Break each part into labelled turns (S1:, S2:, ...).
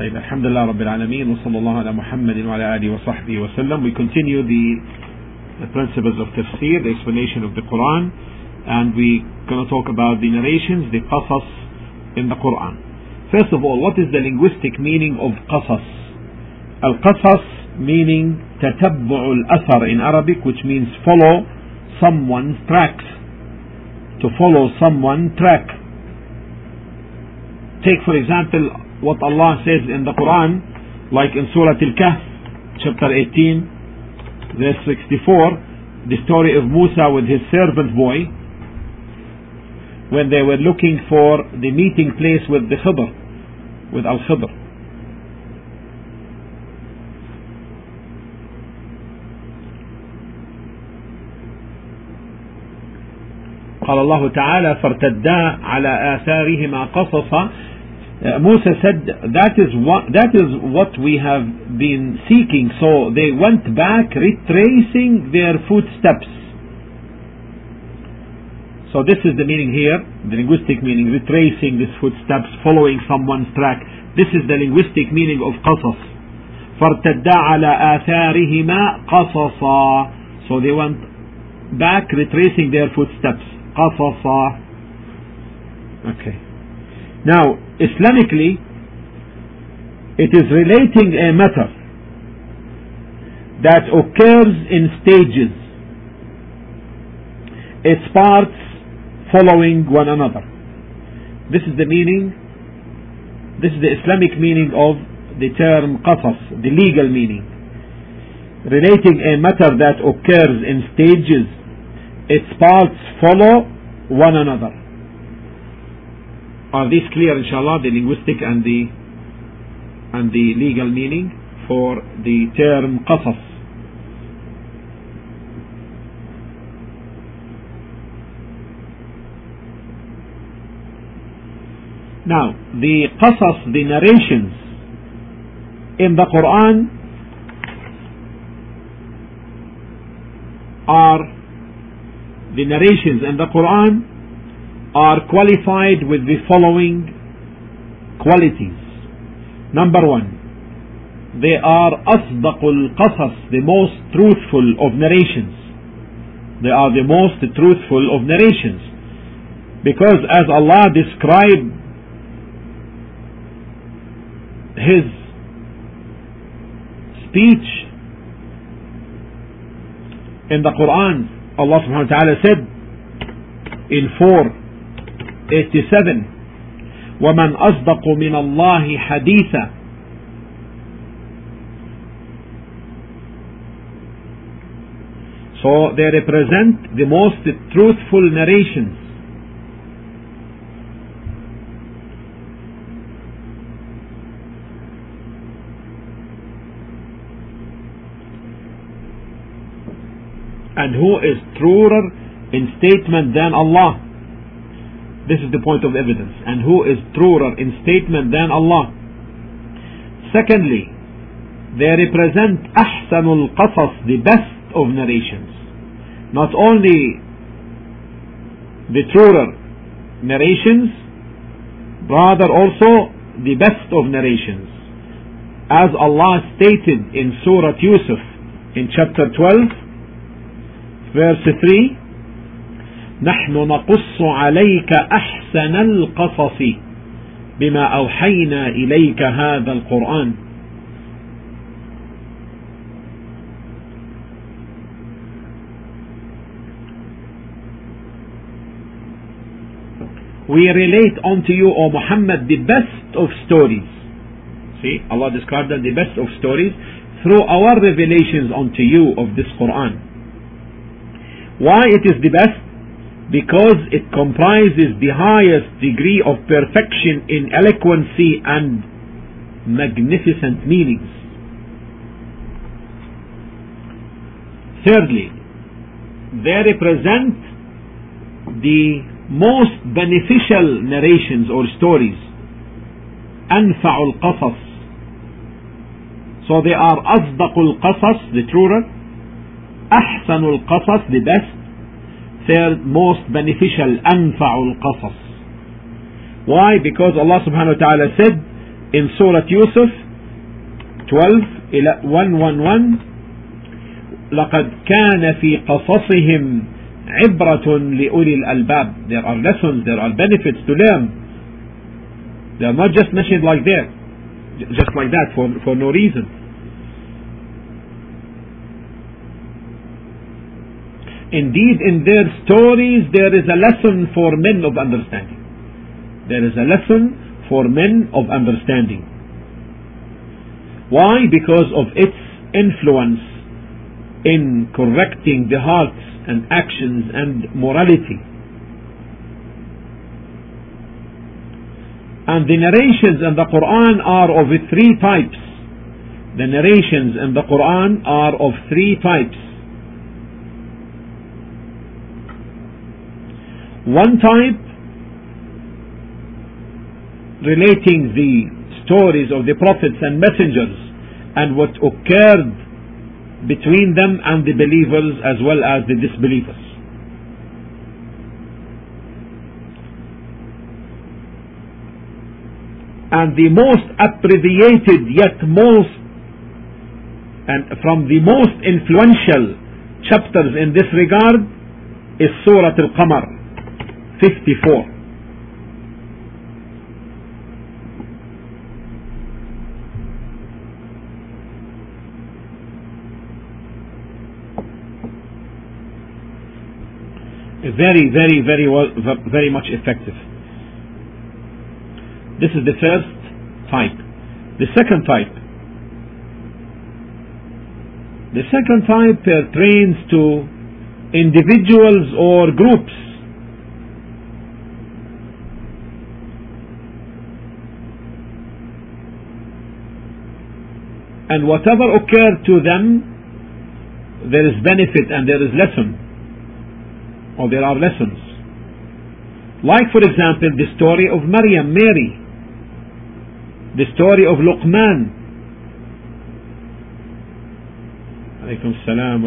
S1: طيب الحمد لله رب العالمين وصلى الله على محمد وعلى آله وصحبه وسلم We continue the, the principles of tafsir, the explanation of the Quran and we're going to talk about the narrations, the qasas in the Quran. First of all, what is the linguistic meaning of qasas? Al-qasas meaning تتبع الأثر in Arabic which means follow someone's tracks. To follow someone's track. Take for example what Allah says in the Quran, like in Surah Al-Kahf, chapter 18, verse 64, the story of Musa with his servant boy, when they were looking for the meeting place with the Khidr, with Al-Khidr. قال الله تعالى فارتدا على آثارهما قصصا uh, Musa said that is what that is what we have been seeking. So they went back, retracing their footsteps. So this is the meaning here, the linguistic meaning, retracing these footsteps, following someone's track. This is the linguistic meaning of قصص. فارتدا على آثارهما قصصا. So they went back, retracing their footsteps. قصصا. Okay. Now, Islamically, it is relating a matter that occurs in stages, its parts following one another. This is the meaning, this is the Islamic meaning of the term qasas, the legal meaning. Relating a matter that occurs in stages, its parts follow one another. Are these clear, inshallah, the linguistic and the and the legal meaning for the term qasas? Now, the qasas, the narrations in the Quran are the narrations in the Quran are qualified with the following qualities. Number one, they are asdaqul qasas, the most truthful of narrations. They are the most truthful of narrations. Because as Allah described His speech in the Quran, Allah subhanahu wa ta'ala said in four 87 ومن أصدق من الله حديثا So they represent the most truthful narrations. And who is truer in statement than Allah? This is the point of evidence. And who is truer in statement than Allah? Secondly, they represent ahsanul qasas, the best of narrations. Not only the truer narrations, rather also the best of narrations. As Allah stated in Surah Yusuf in chapter 12, verse 3, نحن نقص عليك احسن القصص بما اوحينا اليك هذا القران we relate unto you, O Muhammad, the best of stories. See, Allah described them the best of stories through our revelations unto you of this Quran. Why it is the best? because it comprises the highest degree of perfection in eloquency and magnificent meanings. Thirdly, they represent the most beneficial narrations or stories. أنفع القصص So they are أصدق القصص, the truer, أحسن القصص, the best, third most beneficial أنفع القصص why because Allah subhanahu wa ta'ala said in Surah Yusuf 12 إلى 111 لقد كان في قصصهم عبرة لأولي الألباب there are lessons there are benefits to learn they are not just mentioned like that just like that for, for no reason Indeed in their stories there is a lesson for men of understanding there is a lesson for men of understanding why because of its influence in correcting the hearts and actions and morality. And the narrations in the Quran are of three types. The narrations in the Quran are of three types. One type relating the stories of the prophets and messengers and what occurred between them and the believers as well as the disbelievers. And the most abbreviated yet most and from the most influential chapters in this regard is Surah Al-Qamar 54. very, very, very well, very much effective. This is the first type. The second type. The second type uh, pertains to individuals or groups. And whatever occurred to them, there is benefit and there is lesson or there are lessons. Like, for example, the story of Maryam, Mary, the story of Luqman. عليكم السلام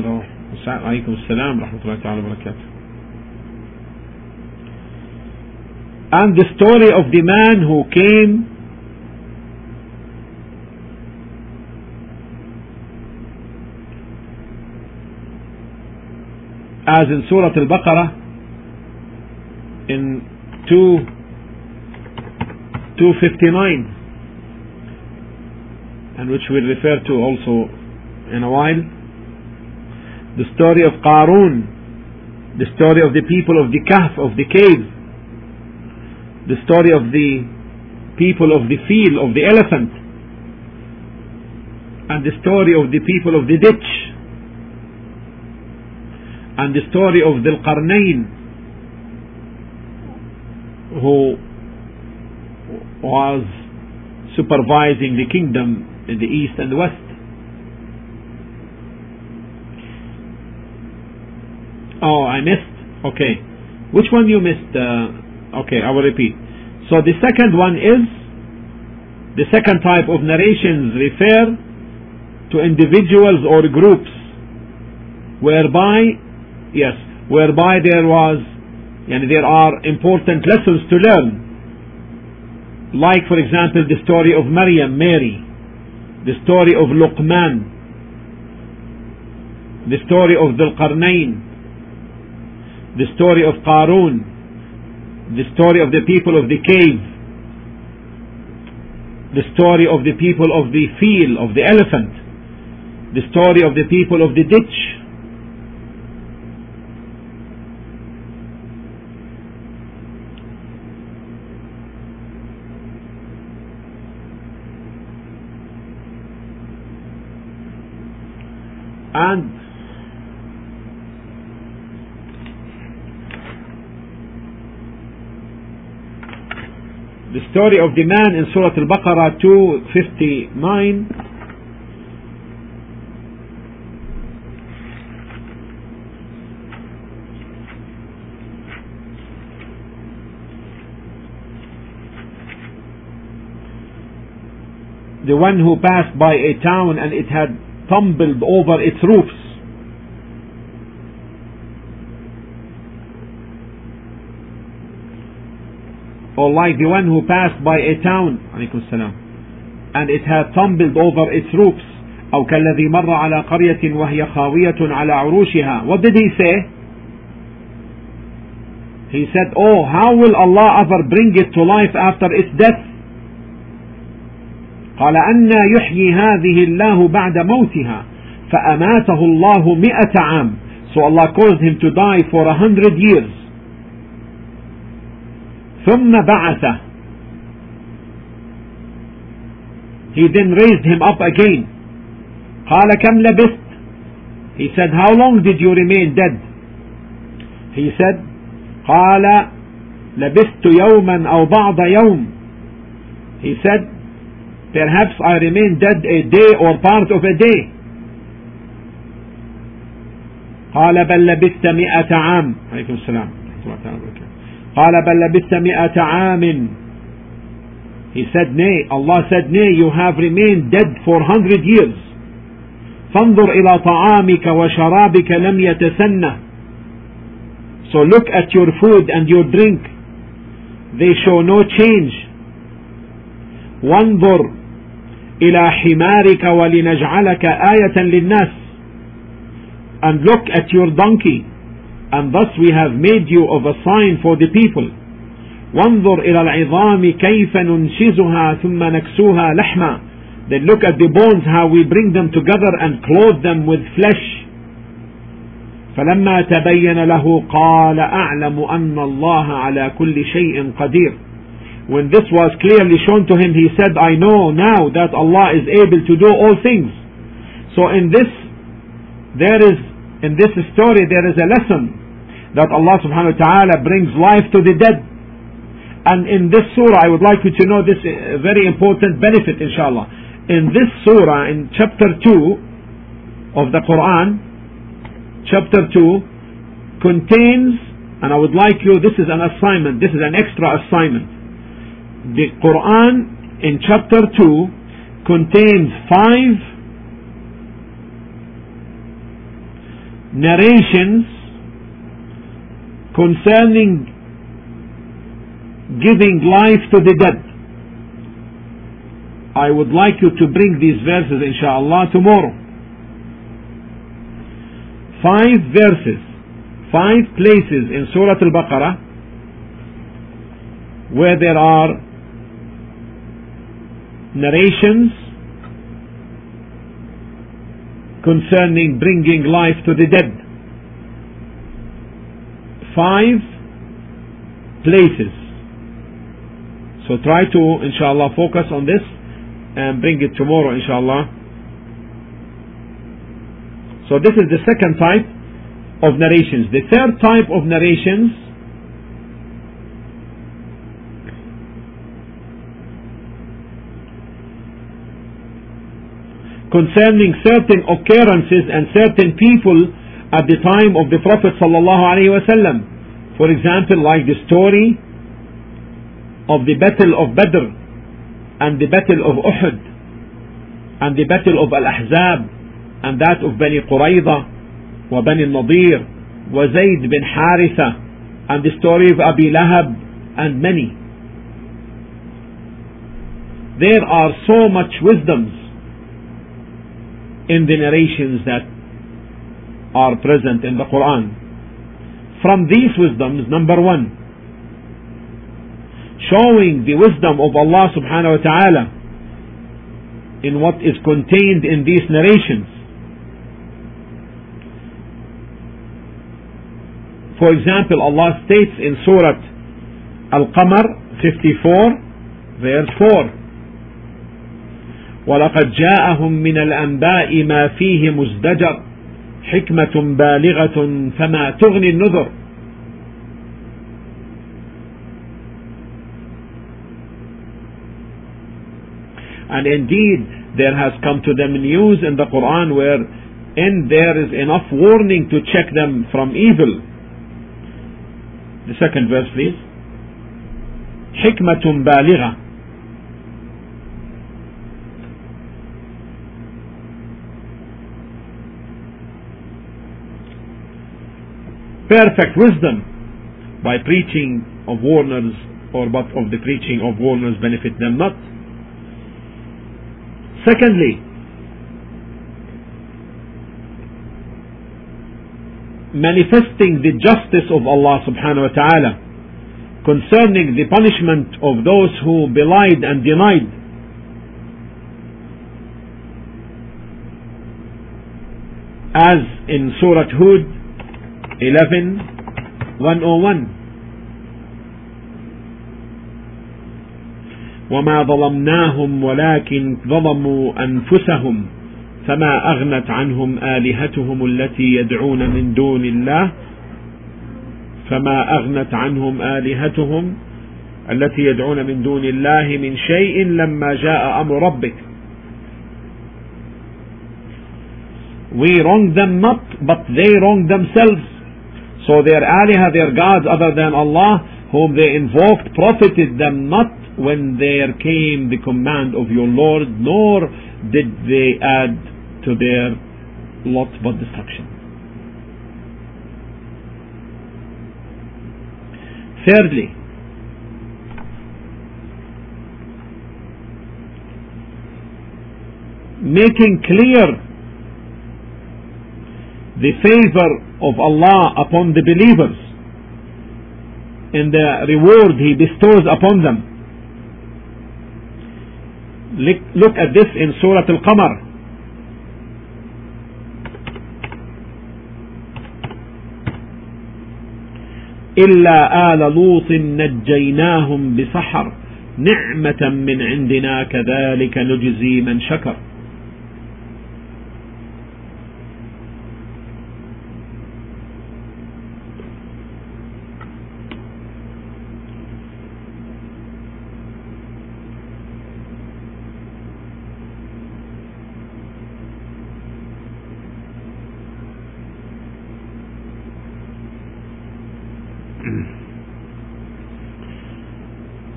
S1: عليكم السلام ورحمة الله تعالى وبركاته. And the story of the man who came as in Surah Al-Baqarah in 2 259 and which we'll refer to also in a while the story of Qarun the story of the people of the Kahf of the cave the story of the people of the field of the elephant and the story of the people of the ditch and the story of Dhul Qarnayn who was supervising the kingdom in the east and the west. Oh, I missed. Okay. Which one you missed? Uh, okay, I will repeat. So the second one is the second type of narrations refer to individuals or groups whereby yes, whereby there was, and there are important lessons to learn. Like, for example, the story of Maryam, Mary, the story of Luqman, the story of Dhul the story of Qarun, the story of the people of the cave, the story of the people of the field, of the elephant, the story of the people of the ditch, and the story of the man in Surah Al-Baqarah 259 the one who passed by a town and it had tumbled over its roofs. Or like the one who passed by a town, salam, and it had tumbled over its roofs أو كالذي مر على قرية وهي خاوية على عروشها what did he say he said oh how will Allah ever bring it to life after its death قال أن يحيي هذه الله بعد موتها فأماته الله مئة عام so Allah caused him to die for a hundred years ثم بعثه he then raised him up again قال كم لبثت he said how long did you remain dead he said قال لبثت يوما أو بعض يوم he said perhaps I remained dead a day or part of a day قال بل لبثت مئة عام عليكم السلام قال بل لبثت مئة عام He said nay Allah said nay you have remained dead for hundred years فانظر إلى طعامك وشرابك لم يتسنه So look at your food and your drink they show no change وانظر إلى حمارك ولنجعلك آية للناس and look at your donkey and thus we have made you of a sign for the people وانظر إلى العظام كيف ننشزها ثم نكسوها لحما then look at the bones how we bring them together and clothe them with flesh فلما تبين له قال أعلم أن الله على كل شيء قدير when this was clearly shown to him he said I know now that Allah is able to do all things so in this there is in this story there is a lesson that Allah subhanahu wa ta'ala brings life to the dead. And in this surah I would like you to know this uh, very important benefit inshallah. In this surah in chapter 2 of the Quran chapter 2 contains and I would like you this is an assignment this is an extra assignment. The Quran in chapter 2 contains five narrations concerning giving life to the dead. I would like you to bring these verses inshallah tomorrow. Five verses, five places in Surah Al-Baqarah where there are narrations concerning bringing life to the dead. Five places. So try to, inshallah, focus on this and bring it tomorrow, inshallah. So this is the second type of narrations. The third type of narrations concerning certain occurrences and certain people at the time of the Prophet wasallam. For example, like the story of the Battle of Badr and the Battle of Uhud and the Battle of Al-Ahzab and that of Bani Qurayza wa Bani Nadir wa Zayd bin Haritha and the story of Abi Lahab and many. There are so much wisdoms in the narrations that are present in the Quran. From these wisdoms, number one, showing the wisdom of Allah subhanahu wa ta'ala in what is contained in these narrations. For example, Allah states in Surah Al-Qamar 54 verse 4 ولقد جاءهم من الأنباء ما فيه مزدجر حكمة بالغة فما تغني النذر And indeed, there has come to them news in the Quran where in there is enough warning to check them from evil. The second verse, please. حكمة بالغة perfect wisdom by preaching of warners or but of the preaching of warners benefit them not. Secondly, manifesting the justice of Allah subhanahu wa ta'ala concerning the punishment of those who belied and denied. As in Surah Hud 11 101 وما ظلمناهم ولكن ظلموا أنفسهم فما أغنت عنهم آلهتهم التي يدعون من دون الله فما أغنت عنهم آلهتهم التي يدعون من دون الله من شيء لما جاء أمر ربك We wronged them not, but they wronged themselves. So their aliha, their gods other than Allah, whom they invoked, profited them not when there came the command of your Lord, nor did they add to their lot but destruction. Thirdly, making clear the favor of Allah upon the believers and the reward He bestows upon them. Look at this in Surah Al-Qamar. إلا آل لوط نجيناهم بسحر نعمة من عندنا كذلك نجزي من شكر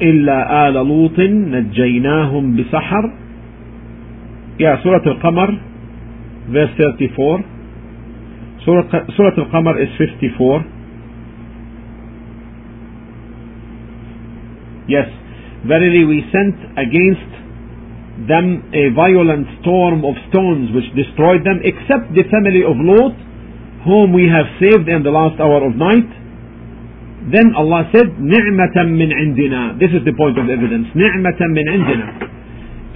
S1: إلا آل لوط نجيناهم بسحر يا سورة القمر verse 34 سورة, سورة القمر is 54 Yes, verily we sent against them a violent storm of stones which destroyed them except the family of Lot whom we have saved in the last hour of night Then Allah said, نِعْمَةً مِّنْ عِنْدِنَا This is the point of evidence. نِعْمَةً مِّنْ عِنْدِنَا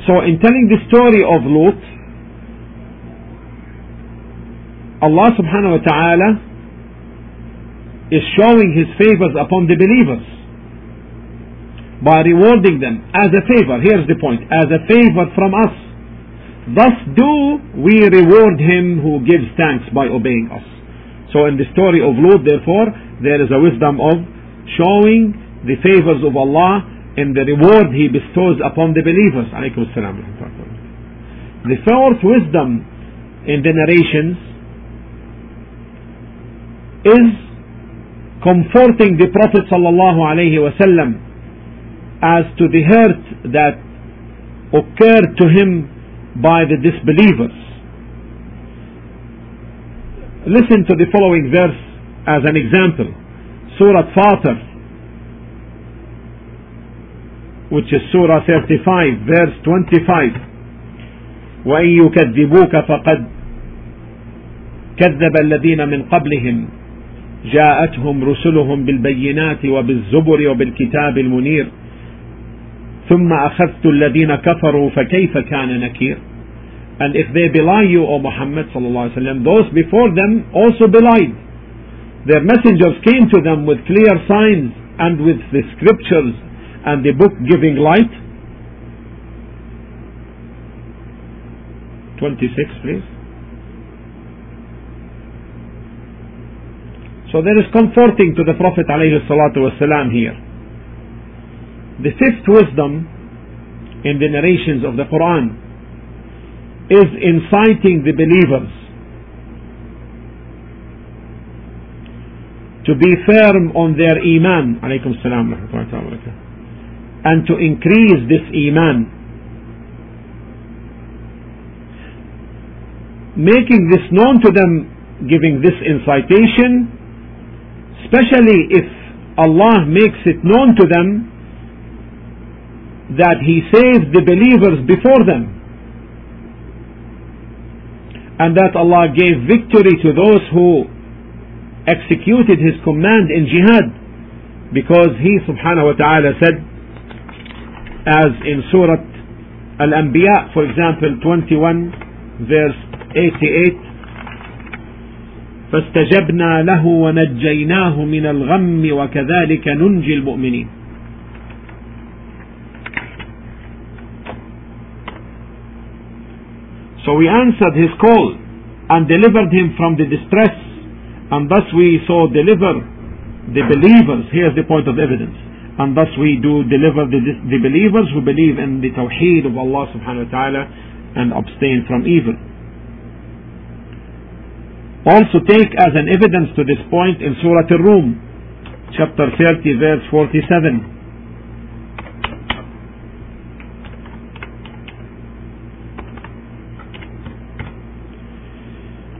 S1: So in telling the story of Lut, Allah subhanahu wa ta'ala is showing His favors upon the believers by rewarding them as a favor. Here's the point. As a favor from us. Thus do we reward him who gives thanks by obeying us. So in the story of Lut, therefore, there is a wisdom of showing the favors of Allah and the reward He bestows upon the believers. The fourth wisdom in the narrations is comforting the Prophet sallallahu alaihi wasallam as to the hurt that occurred to him by the disbelievers. Listen to the following verse as an example, Surah Fatir, which is Surah 35, verse 25. وإن يكذبوك فقد كذب الذين من قبلهم جاءتهم رسلهم بالبينات وبالزبر وبالكتاب المنير ثم أخذت الذين كفروا فكيف كان نكير And if they belie you, O Muhammad sallallahu alaihi wasallam, those before them also belied. Their messengers came to them with clear signs and with the scriptures and the book giving light. 26, please. So there is comforting to the Prophet ﷺ here. The fifth wisdom in the narrations of the Quran is inciting the believers to be firm on their iman salam and to increase this iman. Making this known to them giving this incitation especially if Allah makes it known to them that he saved the believers before them and that Allah gave victory to those who executed His command in jihad because He subhanahu wa ta'ala said as in Surah Al-Anbiya for example 21 verse 88 فاستجبنا له ونجيناه من الغم وكذلك ننجي المؤمنين So we answered his call and delivered him from the distress and thus we so deliver the believers. Here's the point of evidence. And thus we do deliver the, the believers who believe in the tawheed of Allah subhanahu wa ta'ala and abstain from evil. Also take as an evidence to this point in Surah Al-Rum, chapter 30, verse 47.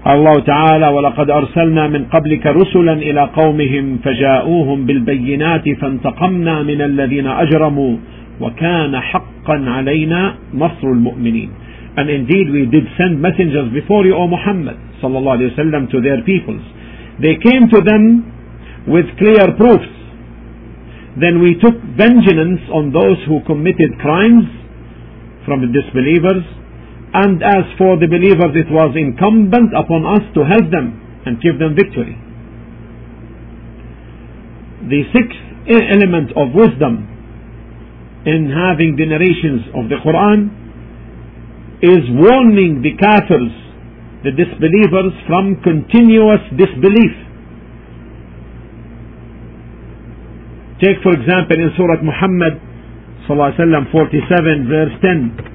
S1: الله تعالى ولقد أرسلنا من قبلك رسلا إلى قومهم فجاءوهم بالبينات فانتقمنا من الذين أجرموا وكان حقا علينا نصر المؤمنين And indeed we did send messengers before you, O Muhammad sallallahu alayhi wasallam, to their peoples. They came to them with clear proofs. Then we took vengeance on those who committed crimes from the disbelievers and as for the believers, it was incumbent upon us to help them and give them victory. The sixth element of wisdom in having the narrations of the Quran is warning the kafirs, the disbelievers, from continuous disbelief. Take for example in Surah Muhammad 47 verse 10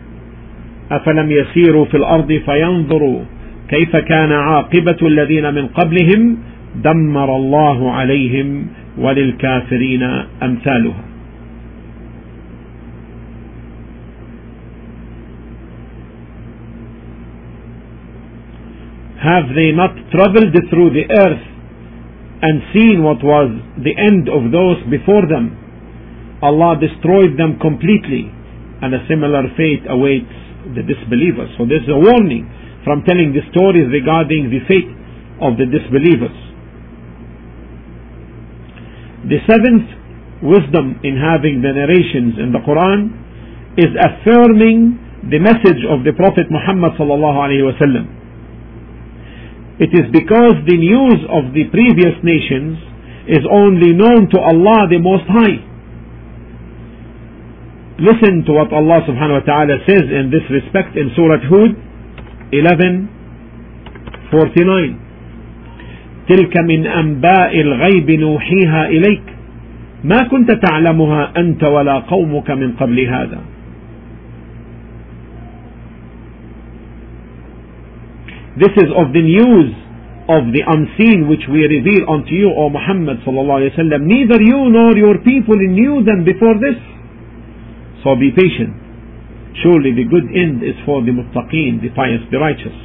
S1: أفلم يسيروا في الأرض فينظروا كيف كان عاقبة الذين من قبلهم دمر الله عليهم وللكافرين أمثالها Have they not traveled through the earth and seen what was the end of those before them? Allah destroyed them completely and a similar fate awaits the disbelievers. So there's a warning from telling the stories regarding the fate of the disbelievers. The seventh wisdom in having the narrations in the Quran is affirming the message of the Prophet Muhammad wasallam. It is because the news of the previous nations is only known to Allah the Most High Listen to what Allah subhanahu wa ta'ala says in this respect in Surah Hud 11:49. تلك من أنباء الغيب نوحيها إليك ما كنت تعلمها أنت ولا قومك من قبل هذا This is of the news of the unseen which we reveal unto you, O Muhammad sallallahu alayhi wa sallam. Neither you nor your people knew them before this. So be patient. Surely the good end is for the muttaqeen, the pious, the righteous.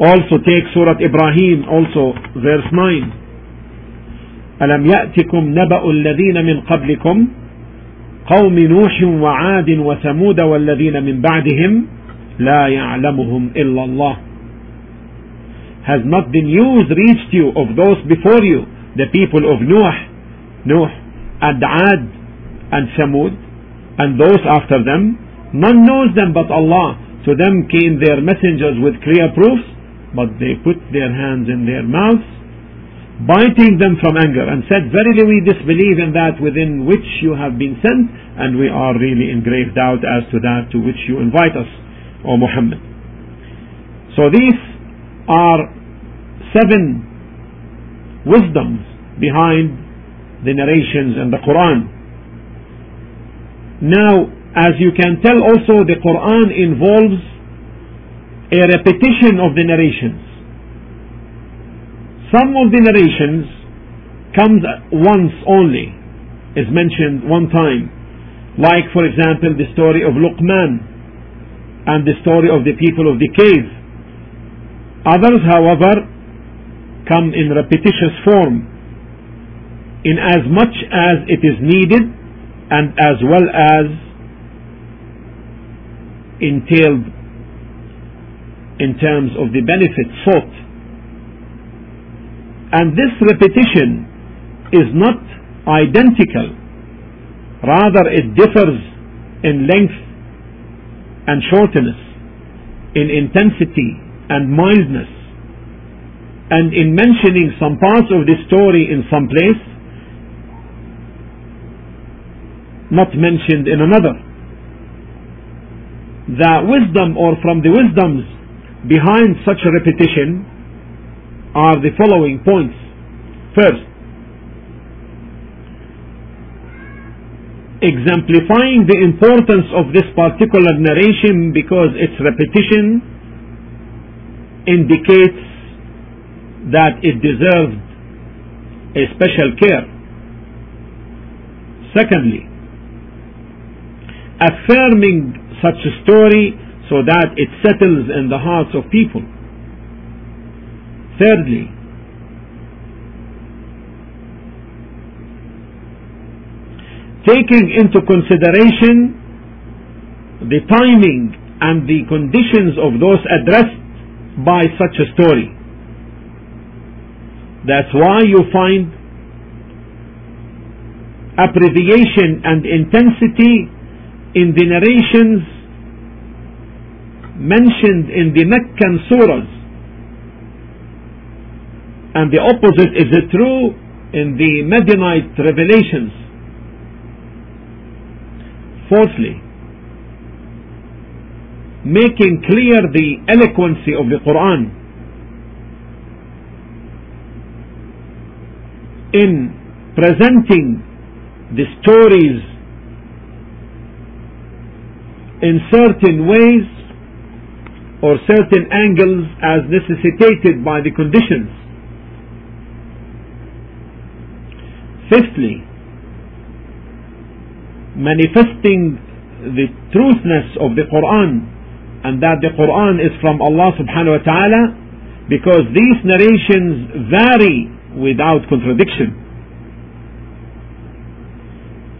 S1: Also take Surah Ibrahim, also verse 9. ألم يأتكم نبأ الذين من قبلكم قوم نوح وعاد وثمود والذين من بعدهم لا يعلمهم إلا الله Has not the news reached you of those before you, the people of Noah, Noah and Ad and Samud and those after them, none knows them but Allah. To them came their messengers with clear proofs, but they put their hands in their mouths, biting them from anger, and said, Verily we disbelieve in that within which you have been sent, and we are really in grave doubt as to that to which you invite us, O Muhammad. So these are seven wisdoms behind the narrations in the Quran. Now, as you can tell also the Quran involves a repetition of the narrations. Some of the narrations comes once only, is mentioned one time. Like for example the story of Luqman and the story of the people of the cave. Others however come in repetitious form in as much as it is needed and as well as entailed in terms of the benefit sought. And this repetition is not identical, rather, it differs in length and shortness, in intensity and mildness, and in mentioning some parts of the story in some place, not mentioned in another. The wisdom or from the wisdoms behind such a repetition are the following points. First, exemplifying the importance of this particular narration because its repetition indicates that it deserved a special care. Secondly, affirming such a story so that it settles in the hearts of people. Thirdly, taking into consideration the timing and the conditions of those addressed by such a story. That's why you find abbreviation and intensity in the narrations mentioned in the Meccan surahs. And the opposite is true in the Medinite revelations. Fourthly, making clear the eloquency of the Quran in presenting the stories in certain ways or certain angles as necessitated by the conditions. Fifthly, manifesting the truthness of the Quran and that the Quran is from Allah subhanahu wa ta'ala because these narrations vary without contradiction.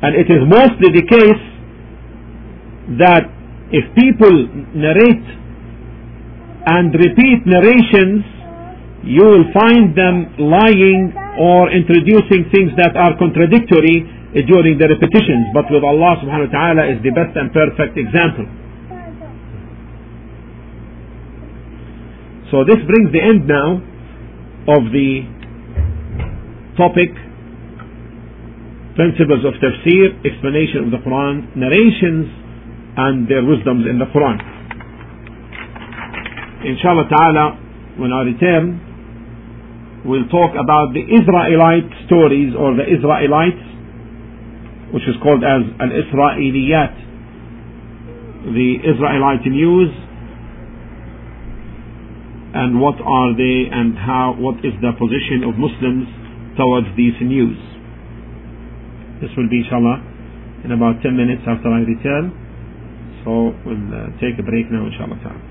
S1: And it is mostly the case that if people narrate and repeat narrations, you will find them lying or introducing things that are contradictory during the repetitions, but with Allah subhanahu wa ta'ala is the best and perfect example. So this brings the end now of the topic principles of tafsir, explanation of the Quran, narrations and their wisdoms in the Quran. Inshallah ta'ala, when I return, we'll talk about the Israelite stories or the Israelites which is called as Al-Israeliyat, the Israelite news, and what are they and how, what is the position of Muslims towards these news. This will be inshallah in about 10 minutes after I return. So we'll uh, take a break now inshallah.